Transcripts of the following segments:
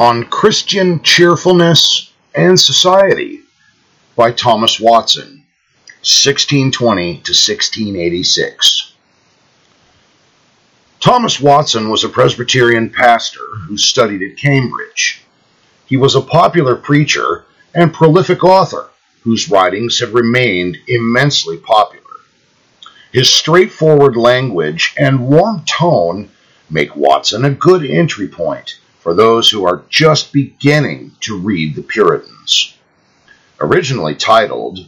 on Christian Cheerfulness and Society by Thomas Watson, 1620 to 1686. Thomas Watson was a Presbyterian pastor who studied at Cambridge. He was a popular preacher and prolific author whose writings have remained immensely popular. His straightforward language and warm tone make Watson a good entry point for those who are just beginning to read the Puritans. Originally titled,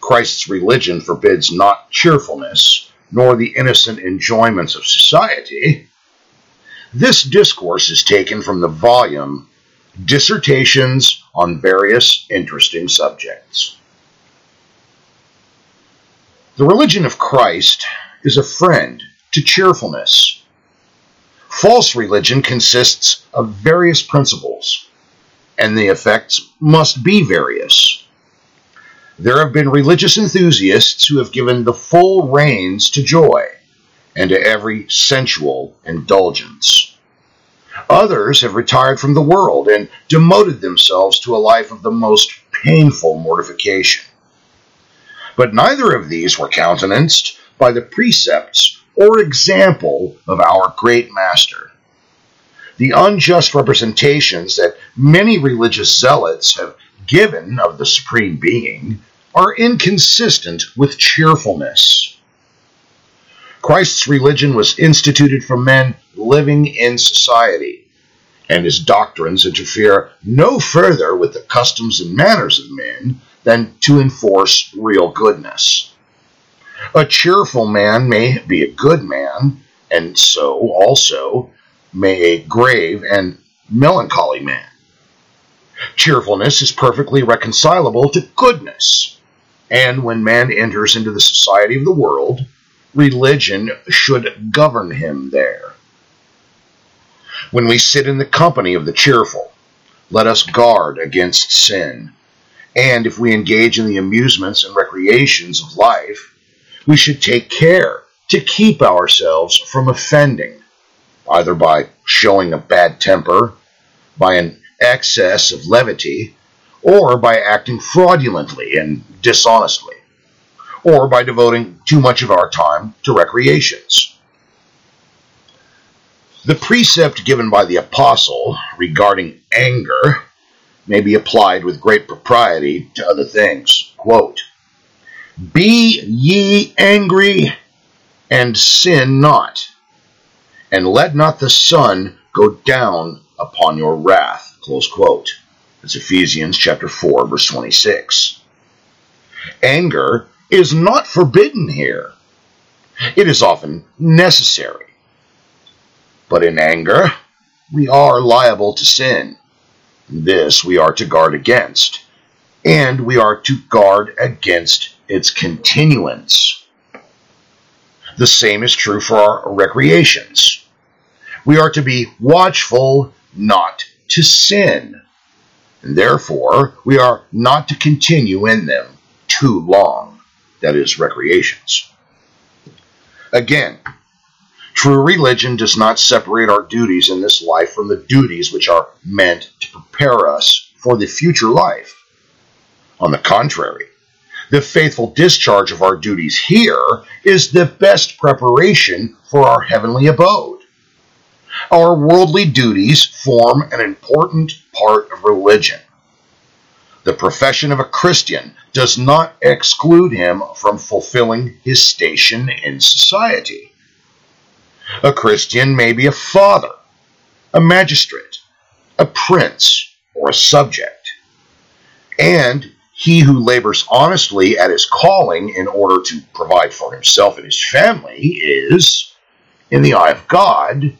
Christ's Religion Forbids Not Cheerfulness, nor the Innocent Enjoyments of Society, this discourse is taken from the volume Dissertations on Various Interesting Subjects. The religion of Christ is a friend to cheerfulness False religion consists of various principles, and the effects must be various. There have been religious enthusiasts who have given the full reins to joy and to every sensual indulgence. Others have retired from the world and demoted themselves to a life of the most painful mortification. But neither of these were countenanced by the precepts or example of our great master. The unjust representations that many religious zealots have given of the Supreme Being are inconsistent with cheerfulness. Christ's religion was instituted for men living in society, and his doctrines interfere no further with the customs and manners of men than to enforce real goodness. A cheerful man may be a good man, and so also may a grave and melancholy man. Cheerfulness is perfectly reconcilable to goodness, and when man enters into the society of the world, religion should govern him there. When we sit in the company of the cheerful, let us guard against sin, and if we engage in the amusements and recreations of life, we should take care to keep ourselves from offending, either by showing a bad temper, by an excess of levity, or by acting fraudulently and dishonestly, or by devoting too much of our time to recreations. The precept given by the apostle regarding anger may be applied with great propriety to other things. Quote, be ye angry and sin not, and let not the sun go down upon your wrath. Close quote. That's Ephesians chapter 4, verse 26. Anger is not forbidden here. It is often necessary. But in anger, we are liable to sin. This we are to guard against, and we are to guard against its continuance. The same is true for our recreations. We are to be watchful not to sin, and therefore we are not to continue in them too long, that is, recreations. Again, true religion does not separate our duties in this life from the duties which are meant to prepare us for the future life. On the contrary, the faithful discharge of our duties here is the best preparation for our heavenly abode. Our worldly duties form an important part of religion. The profession of a Christian does not exclude him from fulfilling his station in society. A Christian may be a father, a magistrate, a prince, or a subject. And he who labors honestly at his calling in order to provide for himself and his family is, in the eye of God,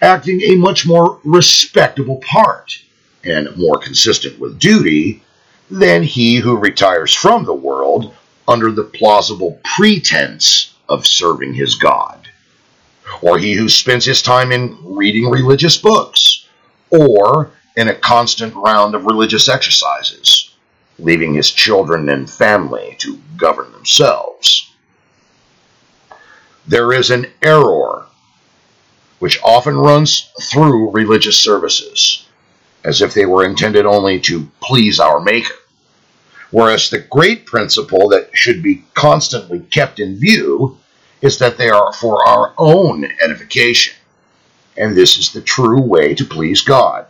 acting a much more respectable part and more consistent with duty than he who retires from the world under the plausible pretense of serving his God, or he who spends his time in reading religious books, or in a constant round of religious exercises leaving his children and family to govern themselves. There is an error which often runs through religious services, as if they were intended only to please our Maker. Whereas the great principle that should be constantly kept in view is that they are for our own edification. And this is the true way to please God.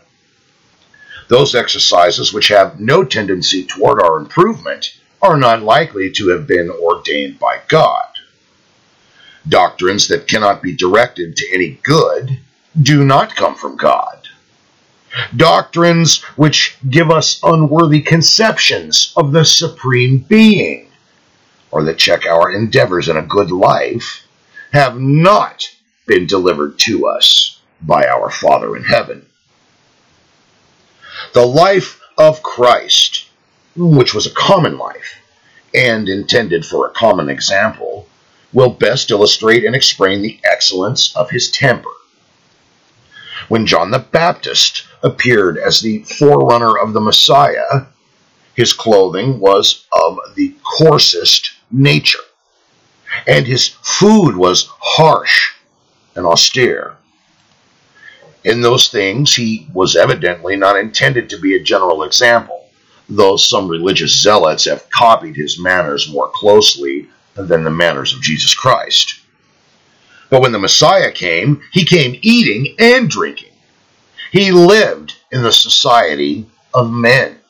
Those exercises which have no tendency toward our improvement are not likely to have been ordained by God. Doctrines that cannot be directed to any good do not come from God. Doctrines which give us unworthy conceptions of the Supreme Being, or that check our endeavors in a good life, have not been delivered to us by our Father in heaven. The life of Christ, which was a common life and intended for a common example, will best illustrate and explain the excellence of his temper. When John the Baptist appeared as the forerunner of the Messiah, his clothing was of the coarsest nature, and his food was harsh and austere. In those things, he was evidently not intended to be a general example, though some religious zealots have copied his manners more closely than the manners of Jesus Christ. But when the Messiah came, he came eating and drinking. He lived in the society of men.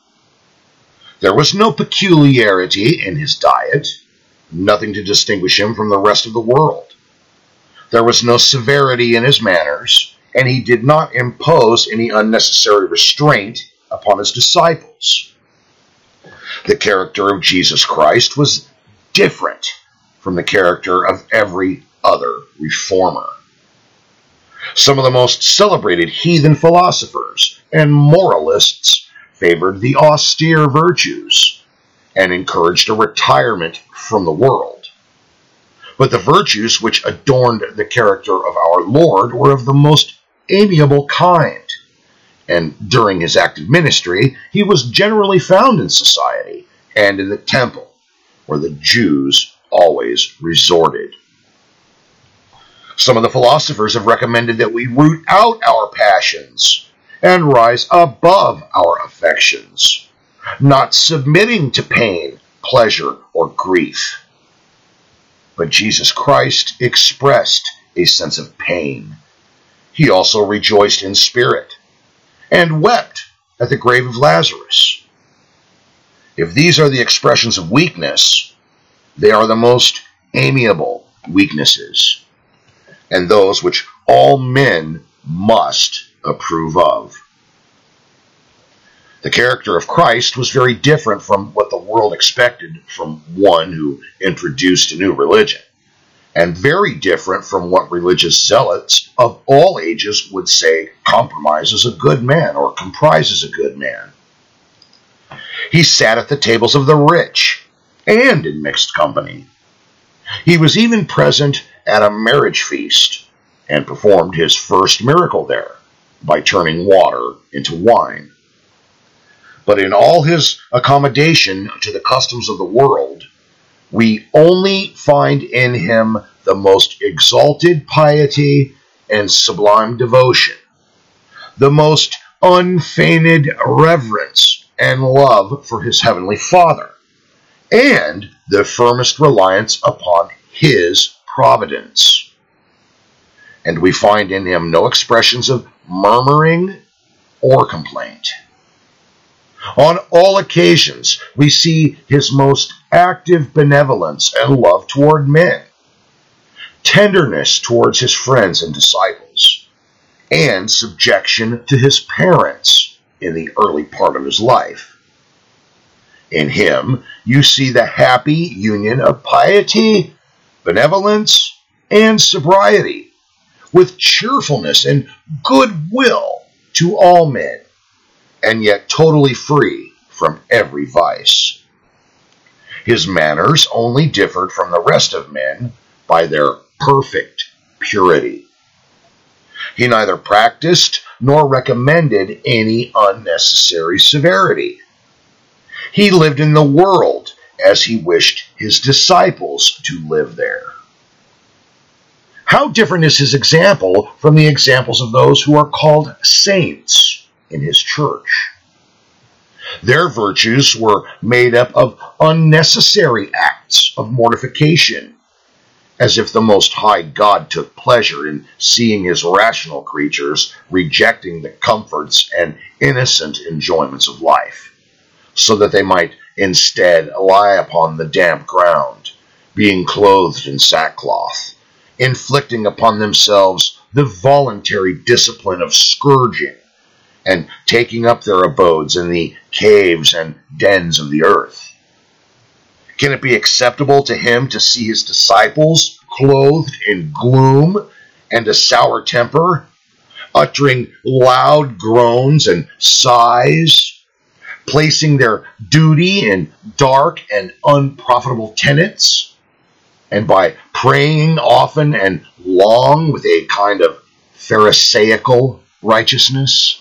There was no peculiarity in his diet, nothing to distinguish him from the rest of the world. There was no severity in his manners, and he did not impose any unnecessary restraint upon his disciples. The character of Jesus Christ was different from the character of every other reformer. Some of the most celebrated heathen philosophers and moralists favored the austere virtues and encouraged a retirement from the world. But the virtues which adorned the character of our Lord were of the most amiable kind, and during his active ministry, he was generally found in society and in the temple, where the Jews always resorted. Some of the philosophers have recommended that we root out our passions and rise above our affections, not submitting to pain, pleasure, or grief. But Jesus Christ expressed a sense of pain. He also rejoiced in spirit and wept at the grave of Lazarus. If these are the expressions of weakness, they are the most amiable weaknesses and those which all men must approve of. The character of Christ was very different from what the world expected from one who introduced a new religion, and very different from what religious zealots of all ages would say compromises a good man or comprises a good man. He sat at the tables of the rich and in mixed company. He was even present at a marriage feast and performed his first miracle there by turning water into wine. But in all his accommodation to the customs of the world, we only find in him the most exalted piety and sublime devotion, the most unfeigned reverence and love for his heavenly Father, and the firmest reliance upon his providence. And we find in him no expressions of murmuring or complaint. On all occasions, we see his most active benevolence and love toward men, tenderness towards his friends and disciples, and subjection to his parents in the early part of his life. In him, you see the happy union of piety benevolence, and sobriety, with cheerfulness and goodwill to all men, and yet totally free from every vice. His manners only differed from the rest of men by their perfect purity. He neither practiced nor recommended any unnecessary severity. He lived in the world as he wished his disciples to live there. How different is his example from the examples of those who are called saints? In his church. Their virtues were made up of unnecessary acts of mortification, as if the Most High God took pleasure in seeing his rational creatures rejecting the comforts and innocent enjoyments of life, so that they might instead lie upon the damp ground, being clothed in sackcloth, inflicting upon themselves the voluntary discipline of scourging and taking up their abodes in the caves and dens of the earth? Can it be acceptable to him to see his disciples clothed in gloom and a sour temper, uttering loud groans and sighs, placing their duty in dark and unprofitable tenets, and by praying often and long with a kind of Pharisaical righteousness?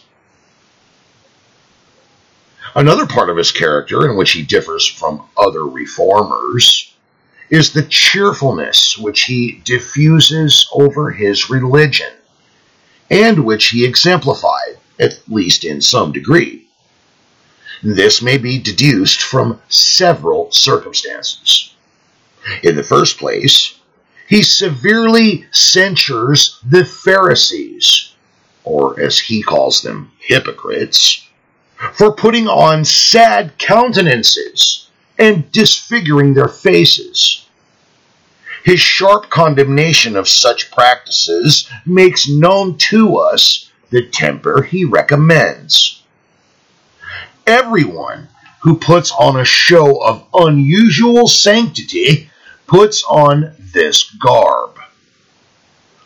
Another part of his character in which he differs from other reformers is the cheerfulness which he diffuses over his religion, and which he exemplified, at least in some degree. This may be deduced from several circumstances. In the first place, he severely censures the Pharisees, or as he calls them, hypocrites, for putting on sad countenances and disfiguring their faces. His sharp condemnation of such practices makes known to us the temper he recommends. Everyone who puts on a show of unusual sanctity puts on this garb.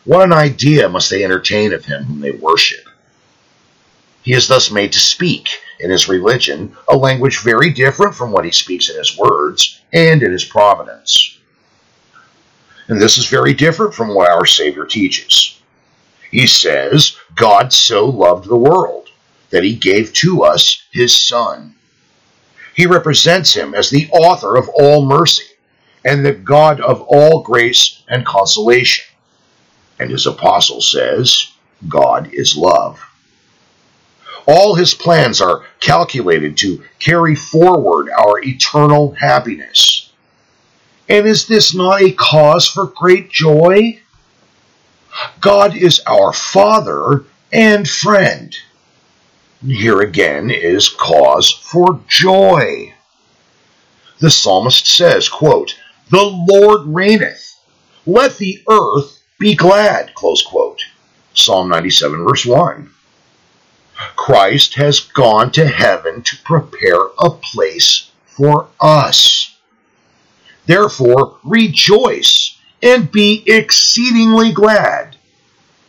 What an idea must they entertain of him whom they worship. He is thus made to speak in his religion a language very different from what he speaks in his words and in his providence. And this is very different from what our Savior teaches. He says, God so loved the world that he gave to us his Son. He represents him as the author of all mercy and the God of all grace and consolation. And his apostle says, God is love. All his plans are calculated to carry forward our eternal happiness. And is this not a cause for great joy? God is our Father and friend. Here again is cause for joy. The psalmist says, quote, The Lord reigneth. Let the earth be glad. Close quote. Psalm 97, verse 1. Christ has gone to heaven to prepare a place for us. Therefore, rejoice and be exceedingly glad,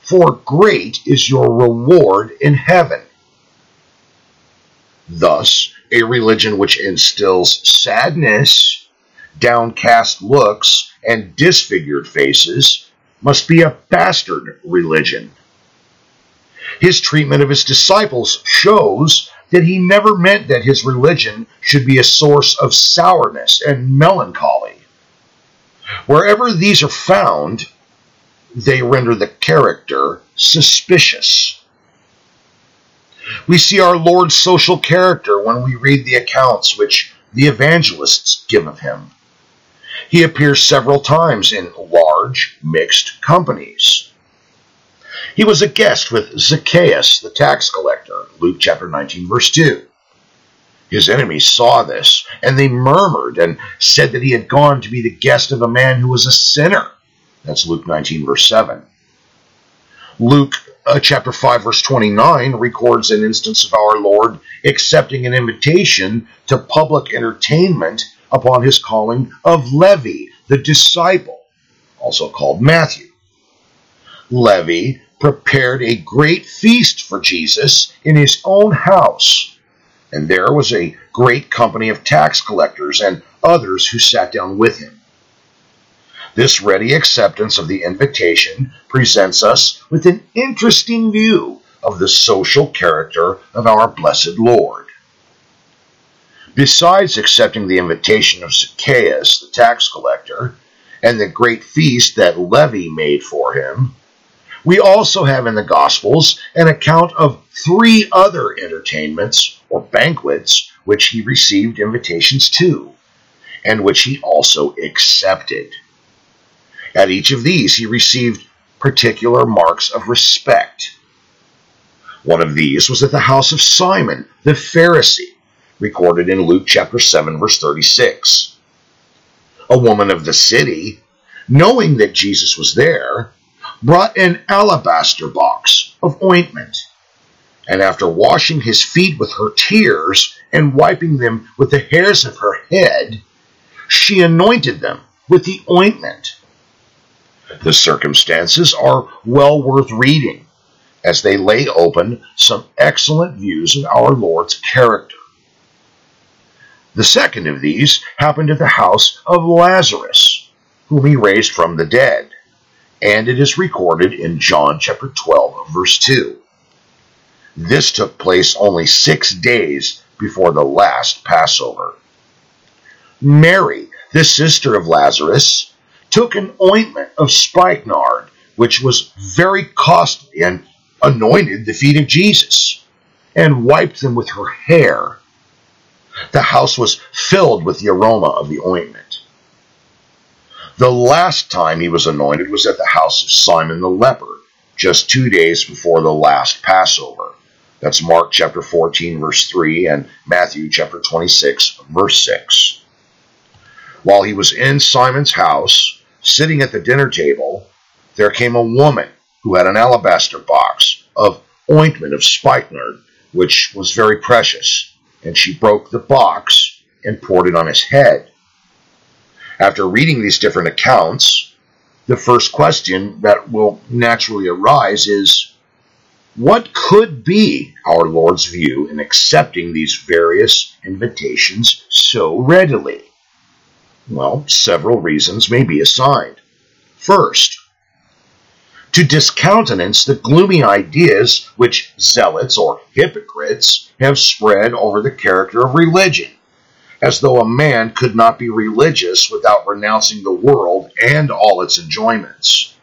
for great is your reward in heaven. Thus, a religion which instills sadness, downcast looks, and disfigured faces must be a bastard religion. His treatment of his disciples shows that he never meant that his religion should be a source of sourness and melancholy. Wherever these are found, they render the character suspicious. We see our Lord's social character when we read the accounts which the evangelists give of him. He appears several times in large, mixed companies. He was a guest with Zacchaeus, the tax collector, Luke chapter 19, verse 2. His enemies saw this, and they murmured and said that he had gone to be the guest of a man who was a sinner. That's Luke 19, verse 7. Luke uh, chapter 5, verse 29 records an instance of our Lord accepting an invitation to public entertainment upon his calling of Levi, the disciple, also called Matthew. Levi prepared a great feast for Jesus in his own house. And there was a great company of tax collectors and others who sat down with him. This ready acceptance of the invitation presents us with an interesting view of the social character of our blessed Lord. Besides accepting the invitation of Zacchaeus, the tax collector, and the great feast that Levi made for him, We also have in the Gospels an account of three other entertainments or banquets which he received invitations to, and which he also accepted. At each of these, he received particular marks of respect. One of these was at the house of Simon the Pharisee, recorded in Luke chapter 7, verse 36. A woman of the city, knowing that Jesus was there, brought an alabaster box of ointment. And after washing his feet with her tears and wiping them with the hairs of her head, she anointed them with the ointment. The circumstances are well worth reading, as they lay open some excellent views of our Lord's character. The second of these happened at the house of Lazarus, whom he raised from the dead, and it is recorded in John chapter 12, verse 2. This took place only six days before the last Passover. Mary, the sister of Lazarus, took an ointment of spikenard, which was very costly, and anointed the feet of Jesus, and wiped them with her hair. The house was filled with the aroma of the ointment. The last time he was anointed was at the house of Simon the leper, just two days before the last Passover. That's Mark chapter 14, verse 3, and Matthew chapter 26, verse 6. While he was in Simon's house, sitting at the dinner table, there came a woman who had an alabaster box of ointment of spikenard, which was very precious, and she broke the box and poured it on his head. After reading these different accounts, the first question that will naturally arise is what could be our Lord's view in accepting these various invitations so readily? Well, several reasons may be assigned. First, to discountenance the gloomy ideas which zealots or hypocrites have spread over the character of religion, as though a man could not be religious without renouncing the world and all its enjoyments.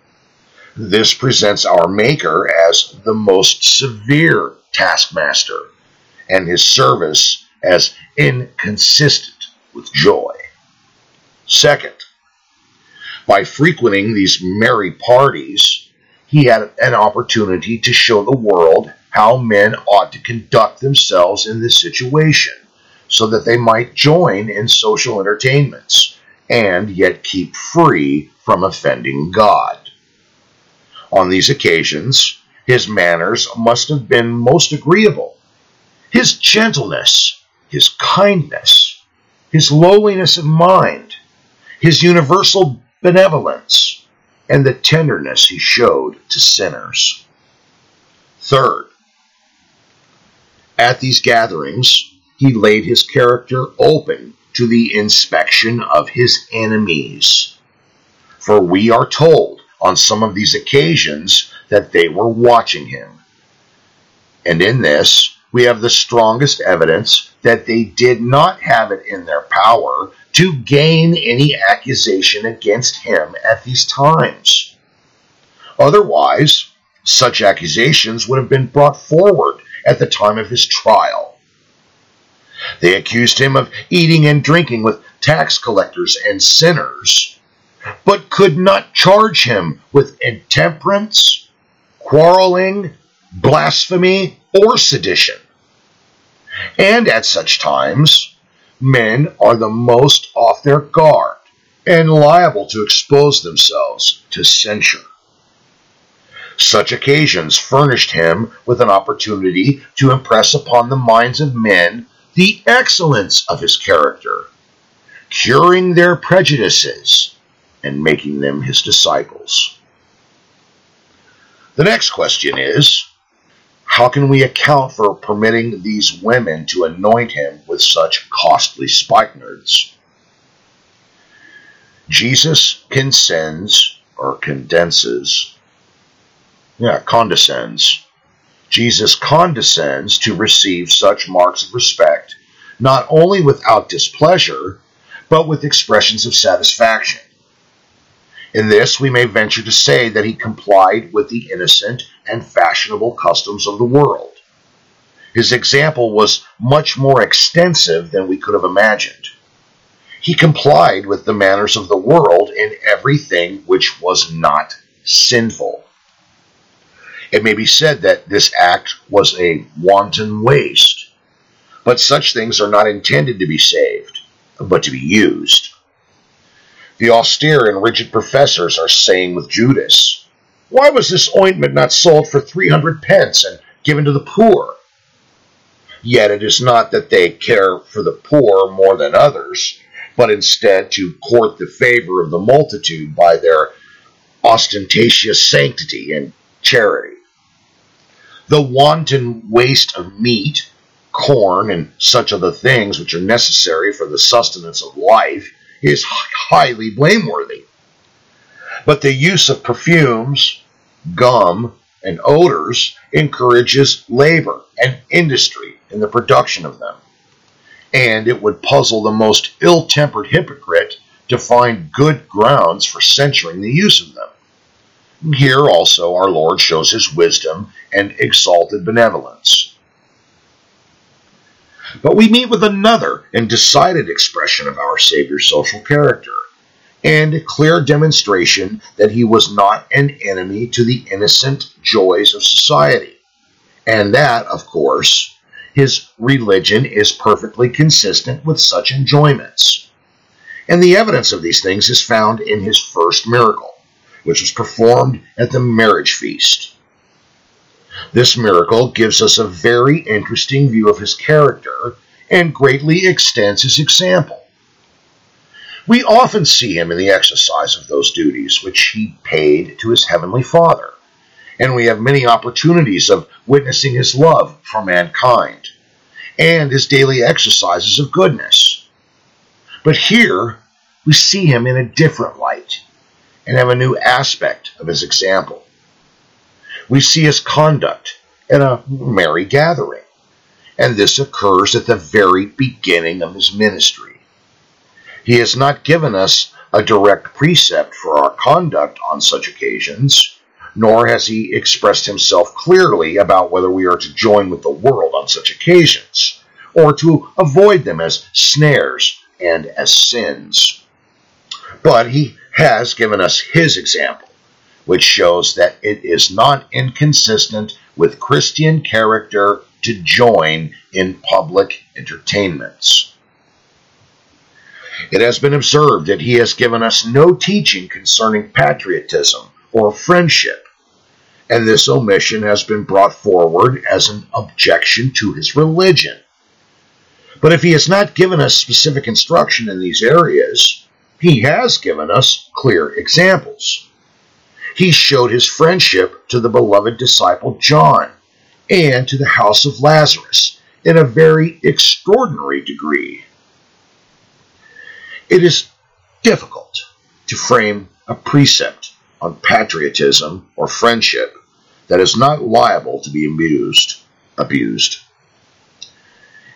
This presents our Maker as the most severe taskmaster, and his service as inconsistent with joy. Second, by frequenting these merry parties, he had an opportunity to show the world how men ought to conduct themselves in this situation so that they might join in social entertainments and yet keep free from offending God. On these occasions, his manners must have been most agreeable. His gentleness, his kindness, his lowliness of mind, his universal benevolence, and the tenderness he showed to sinners. Third, at these gatherings, he laid his character open to the inspection of his enemies. For we are told on some of these occasions that they were watching him. And in this, we have the strongest evidence that they did not have it in their power to gain any accusation against him at these times. Otherwise, such accusations would have been brought forward at the time of his trial. They accused him of eating and drinking with tax collectors and sinners, but could not charge him with intemperance, quarreling, blasphemy, or sedition. And at such times, men are the most off their guard and liable to expose themselves to censure. Such occasions furnished him with an opportunity to impress upon the minds of men the excellence of his character, curing their prejudices and making them his disciples. The next question is how can we account for permitting these women to anoint him with such costly spikenards? Jesus consends or condenses, yeah, condescends. Jesus condescends to receive such marks of respect, not only without displeasure, but with expressions of satisfaction. In this, we may venture to say that he complied with the innocent and fashionable customs of the world. His example was much more extensive than we could have imagined. He complied with the manners of the world in everything which was not sinful. It may be said that this act was a wanton waste, but such things are not intended to be saved, but to be used. The austere and rigid professors are saying with Judas, Why was this ointment not sold for 300 pence and given to the poor? Yet it is not that they care for the poor more than others, but instead to court the favor of the multitude by their ostentatious sanctity and charity. The wanton waste of meat, corn, and such other things which are necessary for the sustenance of life is highly blameworthy. But the use of perfumes, gum, and odors encourages labor and industry in the production of them. And it would puzzle the most ill tempered hypocrite to find good grounds for censuring the use of them. Here also our Lord shows his wisdom and exalted benevolence. But we meet with another and decided expression of our Savior's social character, and a clear demonstration that he was not an enemy to the innocent joys of society, and that, of course, his religion is perfectly consistent with such enjoyments. And the evidence of these things is found in his first miracle, which was performed at the marriage feast. This miracle gives us a very interesting view of his character and greatly extends his example. We often see him in the exercise of those duties which he paid to his heavenly Father, and we have many opportunities of witnessing his love for mankind and his daily exercises of goodness. But here we see him in a different light and have a new aspect of his example we see his conduct in a merry gathering, and this occurs at the very beginning of his ministry. He has not given us a direct precept for our conduct on such occasions, nor has he expressed himself clearly about whether we are to join with the world on such occasions, or to avoid them as snares and as sins. But he has given us his example which shows that it is not inconsistent with Christian character to join in public entertainments. It has been observed that he has given us no teaching concerning patriotism or friendship, and this omission has been brought forward as an objection to his religion. But if he has not given us specific instruction in these areas, he has given us clear examples he showed his friendship to the beloved disciple John and to the house of Lazarus in a very extraordinary degree. It is difficult to frame a precept on patriotism or friendship that is not liable to be abused. abused.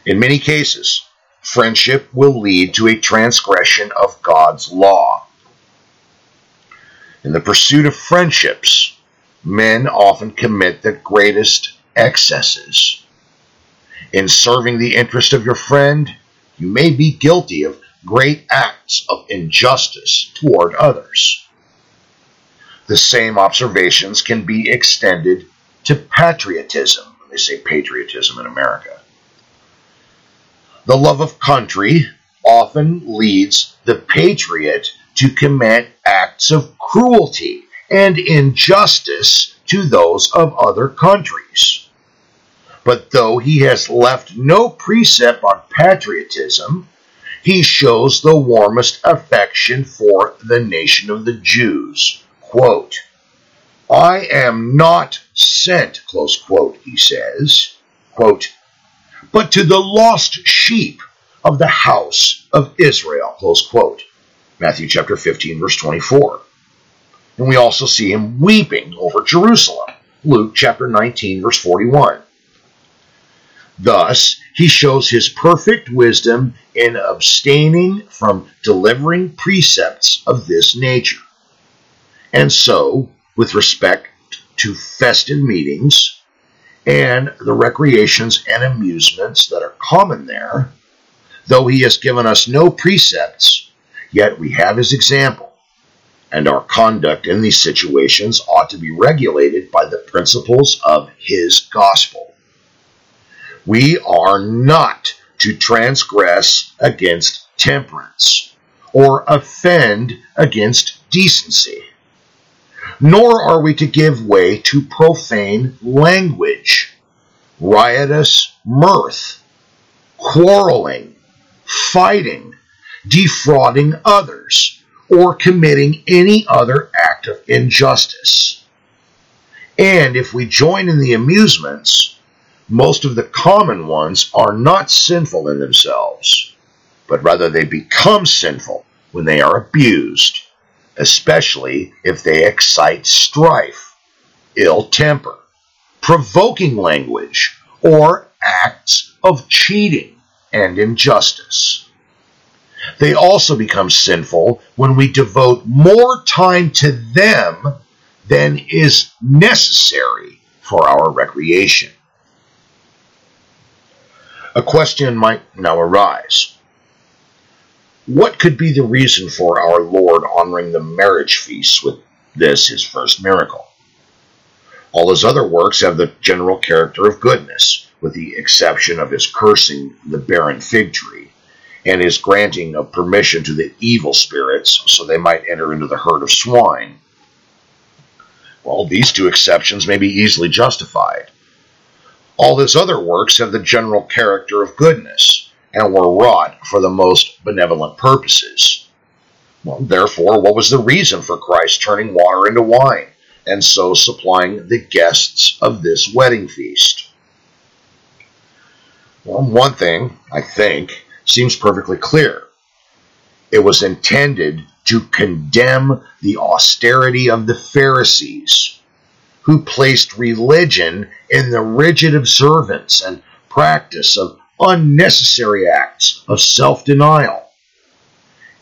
In many cases, friendship will lead to a transgression of God's law in the pursuit of friendships, men often commit the greatest excesses. In serving the interest of your friend, you may be guilty of great acts of injustice toward others. The same observations can be extended to patriotism. When they say patriotism in America. The love of country often leads the patriot to commit acts of cruelty and injustice to those of other countries. But though he has left no precept on patriotism, he shows the warmest affection for the nation of the Jews. Quote, I am not sent, close quote, he says, quote, but to the lost sheep of the house of Israel, close quote. Matthew chapter 15, verse 24. And we also see him weeping over Jerusalem. Luke chapter 19, verse 41. Thus, he shows his perfect wisdom in abstaining from delivering precepts of this nature. And so, with respect to festive meetings and the recreations and amusements that are common there, though he has given us no precepts, yet we have his example, and our conduct in these situations ought to be regulated by the principles of his gospel. We are not to transgress against temperance or offend against decency. Nor are we to give way to profane language, riotous mirth, quarreling, fighting, defrauding others, or committing any other act of injustice. And if we join in the amusements, most of the common ones are not sinful in themselves, but rather they become sinful when they are abused, especially if they excite strife, ill temper, provoking language, or acts of cheating and injustice. They also become sinful when we devote more time to them than is necessary for our recreation. A question might now arise. What could be the reason for our Lord honoring the marriage feasts with this, his first miracle? All his other works have the general character of goodness, with the exception of his cursing the barren fig tree and his granting of permission to the evil spirits so they might enter into the herd of swine. Well, these two exceptions may be easily justified. All his other works have the general character of goodness and were wrought for the most benevolent purposes. Well, therefore, what was the reason for Christ turning water into wine and so supplying the guests of this wedding feast? Well, one thing, I think, seems perfectly clear. It was intended to condemn the austerity of the Pharisees, who placed religion in the rigid observance and practice of unnecessary acts of self denial.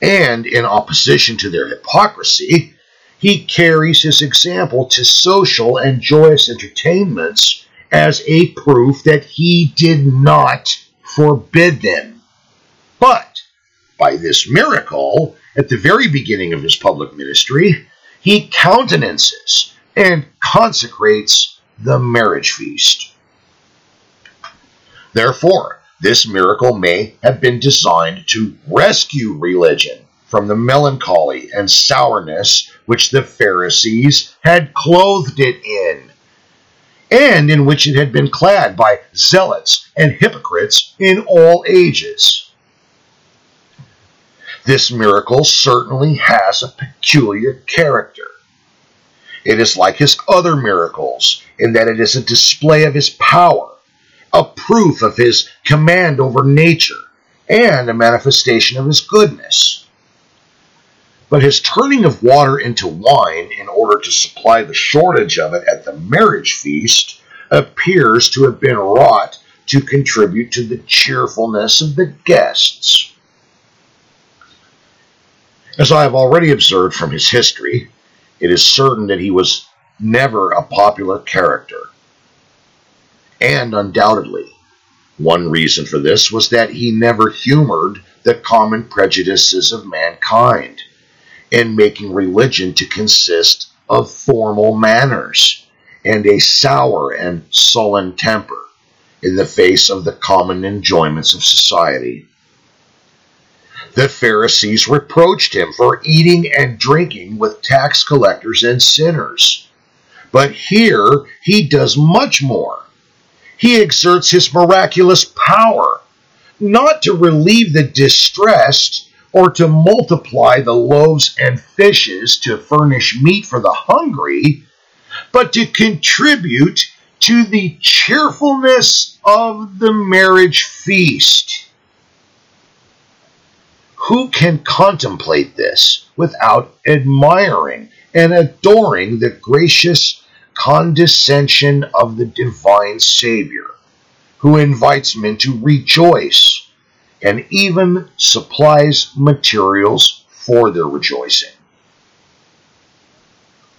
And in opposition to their hypocrisy, he carries his example to social and joyous entertainments as a proof that he did not forbid them. But by this miracle, at the very beginning of his public ministry, he countenances and consecrates the marriage feast. Therefore, this miracle may have been designed to rescue religion from the melancholy and sourness which the Pharisees had clothed it in, and in which it had been clad by zealots and hypocrites in all ages. This miracle certainly has a peculiar character. It is like his other miracles in that it is a display of his power, a proof of his command over nature, and a manifestation of his goodness. But his turning of water into wine in order to supply the shortage of it at the marriage feast appears to have been wrought to contribute to the cheerfulness of the guests. As I have already observed from his history, it is certain that he was never a popular character. And undoubtedly, one reason for this was that he never humored the common prejudices of mankind in making religion to consist of formal manners and a sour and sullen temper in the face of the common enjoyments of society. The Pharisees reproached him for eating and drinking with tax collectors and sinners. But here he does much more. He exerts his miraculous power, not to relieve the distressed or to multiply the loaves and fishes to furnish meat for the hungry, but to contribute to the cheerfulness of the marriage feast. Who can contemplate this without admiring and adoring the gracious condescension of the divine Savior, who invites men to rejoice and even supplies materials for their rejoicing?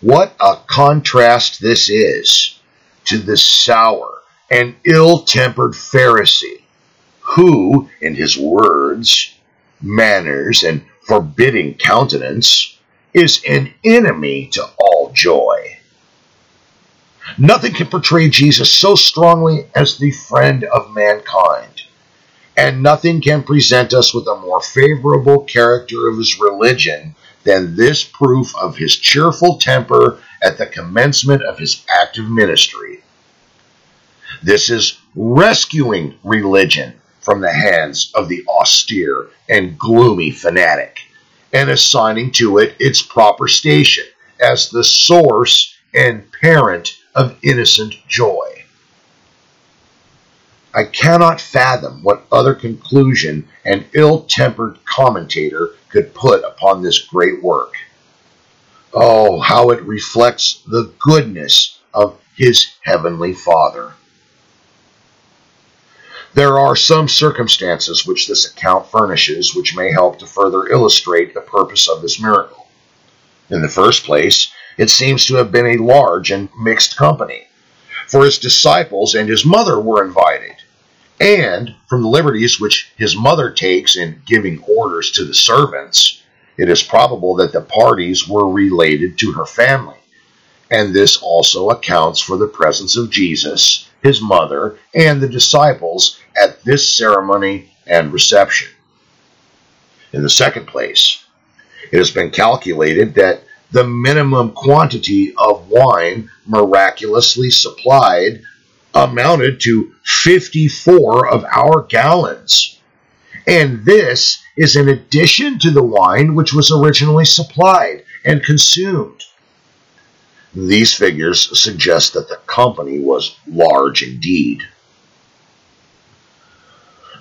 What a contrast this is to the sour and ill tempered Pharisee, who, in his words, manners, and forbidding countenance, is an enemy to all joy. Nothing can portray Jesus so strongly as the friend of mankind, and nothing can present us with a more favorable character of his religion than this proof of his cheerful temper at the commencement of his active ministry. This is rescuing religion from the hands of the austere and gloomy fanatic and assigning to it its proper station as the source and parent of innocent joy. I cannot fathom what other conclusion an ill tempered commentator could put upon this great work. Oh, how it reflects the goodness of his heavenly Father. There are some circumstances which this account furnishes which may help to further illustrate the purpose of this miracle. In the first place, it seems to have been a large and mixed company, for his disciples and his mother were invited, and from the liberties which his mother takes in giving orders to the servants, it is probable that the parties were related to her family, and this also accounts for the presence of Jesus, his mother, and the disciples at this ceremony and reception. In the second place, it has been calculated that the minimum quantity of wine miraculously supplied amounted to 54 of our gallons. And this is in addition to the wine which was originally supplied and consumed. These figures suggest that the company was large indeed.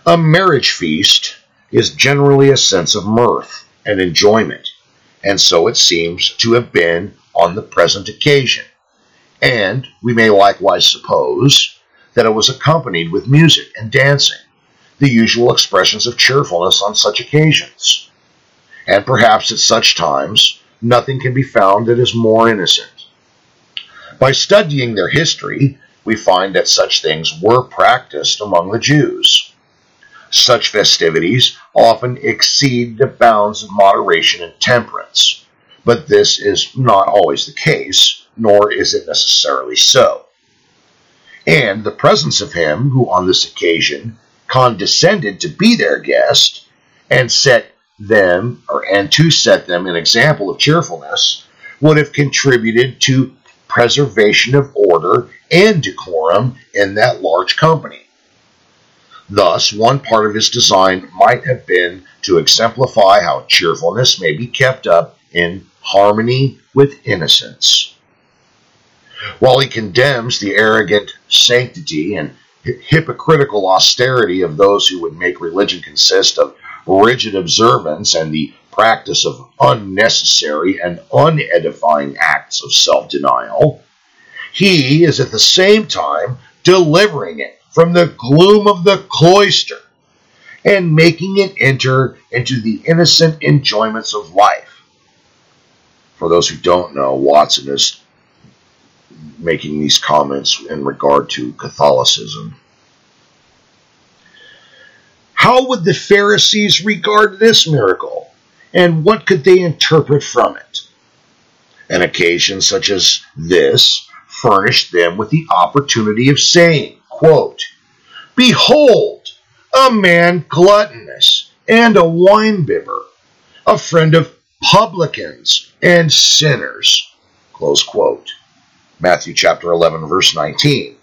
A marriage feast is generally a sense of mirth and enjoyment, and so it seems to have been on the present occasion. And we may likewise suppose that it was accompanied with music and dancing, the usual expressions of cheerfulness on such occasions. And perhaps at such times, nothing can be found that is more innocent. By studying their history, we find that such things were practiced among the Jews. Such festivities often exceed the bounds of moderation and temperance, but this is not always the case, nor is it necessarily so. And the presence of him who on this occasion condescended to be their guest and set them or and to set them an example of cheerfulness would have contributed to preservation of order and decorum in that large company. Thus, one part of his design might have been to exemplify how cheerfulness may be kept up in harmony with innocence. While he condemns the arrogant sanctity and hypocritical austerity of those who would make religion consist of rigid observance and the practice of unnecessary and unedifying acts of self denial, he is at the same time delivering it from the gloom of the cloister and making it enter into the innocent enjoyments of life. For those who don't know, Watson is making these comments in regard to Catholicism. How would the Pharisees regard this miracle, and what could they interpret from it? An occasion such as this furnished them with the opportunity of saying, quote, Behold, a man gluttonous and a winebibber, a friend of publicans and sinners. Close quote. Matthew chapter 11, verse 19.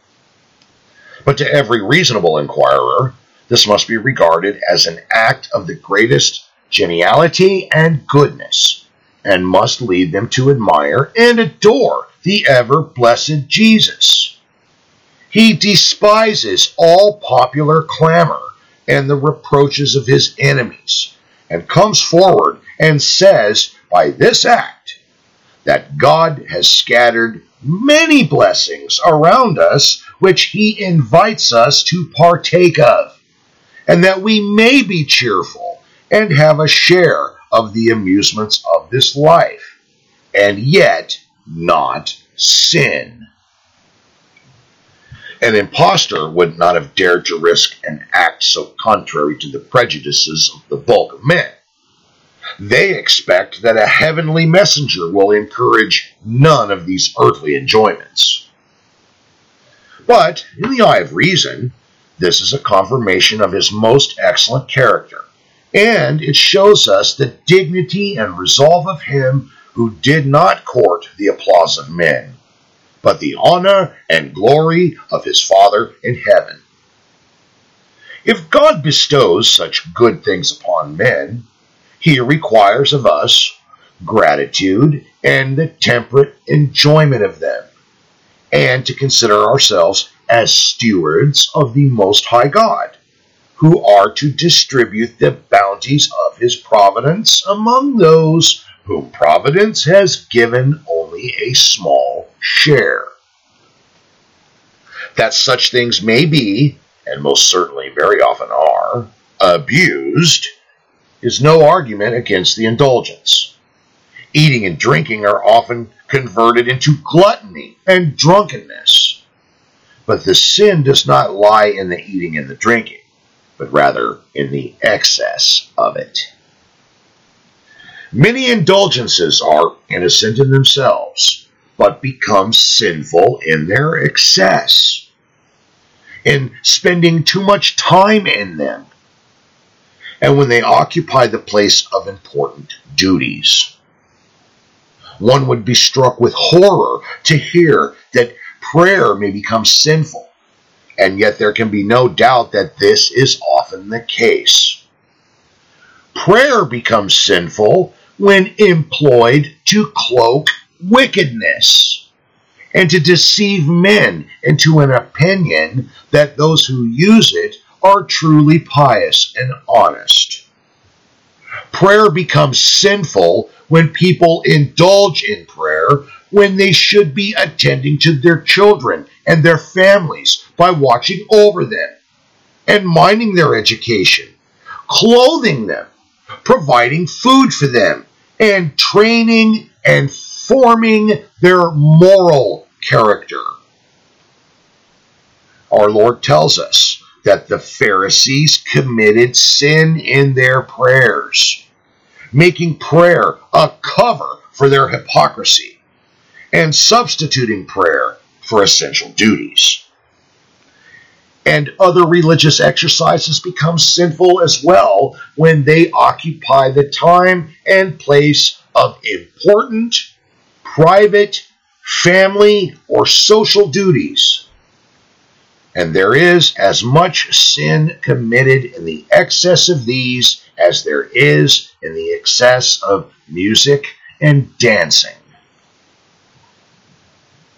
But to every reasonable inquirer, this must be regarded as an act of the greatest geniality and goodness, and must lead them to admire and adore the ever blessed Jesus. He despises all popular clamor and the reproaches of his enemies, and comes forward and says by this act that God has scattered many blessings around us which he invites us to partake of, and that we may be cheerful and have a share of the amusements of this life, and yet not sin. An impostor would not have dared to risk an act so contrary to the prejudices of the bulk of men. They expect that a heavenly messenger will encourage none of these earthly enjoyments. But, in the eye of reason, this is a confirmation of his most excellent character, and it shows us the dignity and resolve of him who did not court the applause of men, but the honor and glory of his Father in heaven. If God bestows such good things upon men, he requires of us gratitude and the temperate enjoyment of them, and to consider ourselves as stewards of the Most High God, who are to distribute the bounties of his providence among those whom providence has given only a small share. That such things may be, and most certainly very often are, abused is no argument against the indulgence. Eating and drinking are often converted into gluttony and drunkenness. But the sin does not lie in the eating and the drinking, but rather in the excess of it. Many indulgences are innocent in themselves, but become sinful in their excess, in spending too much time in them and when they occupy the place of important duties. One would be struck with horror to hear that prayer may become sinful, and yet there can be no doubt that this is often the case. Prayer becomes sinful when employed to cloak wickedness and to deceive men into an opinion that those who use it are truly pious and honest. Prayer becomes sinful when people indulge in prayer when they should be attending to their children and their families by watching over them and minding their education, clothing them, providing food for them, and training and forming their moral character. Our Lord tells us that the Pharisees committed sin in their prayers, making prayer a cover for their hypocrisy and substituting prayer for essential duties. And other religious exercises become sinful as well when they occupy the time and place of important, private, family, or social duties and there is as much sin committed in the excess of these as there is in the excess of music and dancing.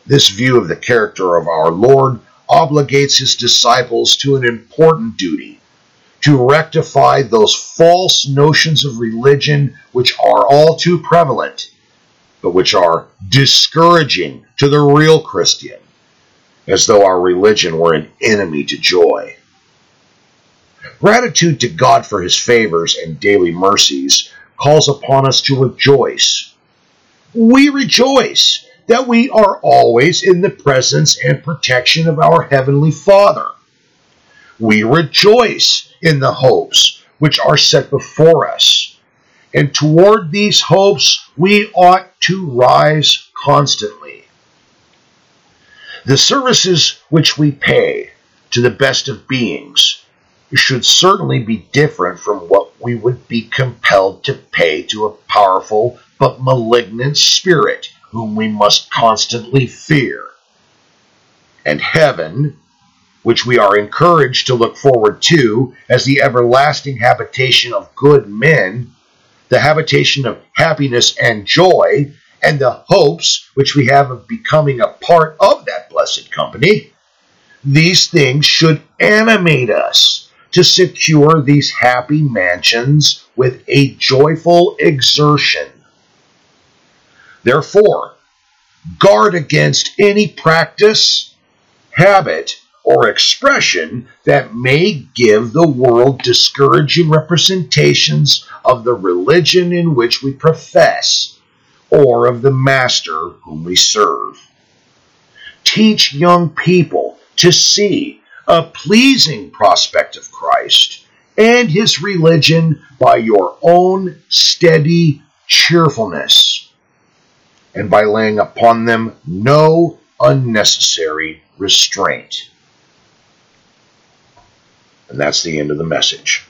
This view of the character of our Lord obligates his disciples to an important duty to rectify those false notions of religion which are all too prevalent, but which are discouraging to the real Christian as though our religion were an enemy to joy. Gratitude to God for his favors and daily mercies calls upon us to rejoice. We rejoice that we are always in the presence and protection of our Heavenly Father. We rejoice in the hopes which are set before us, and toward these hopes we ought to rise constantly. The services which we pay to the best of beings should certainly be different from what we would be compelled to pay to a powerful but malignant spirit whom we must constantly fear. And heaven, which we are encouraged to look forward to as the everlasting habitation of good men, the habitation of happiness and joy, and the hopes which we have of becoming a part of that blessed company, these things should animate us to secure these happy mansions with a joyful exertion. Therefore, guard against any practice, habit, or expression that may give the world discouraging representations of the religion in which we profess or of the Master whom we serve. Teach young people to see a pleasing prospect of Christ and his religion by your own steady cheerfulness and by laying upon them no unnecessary restraint. And that's the end of the message.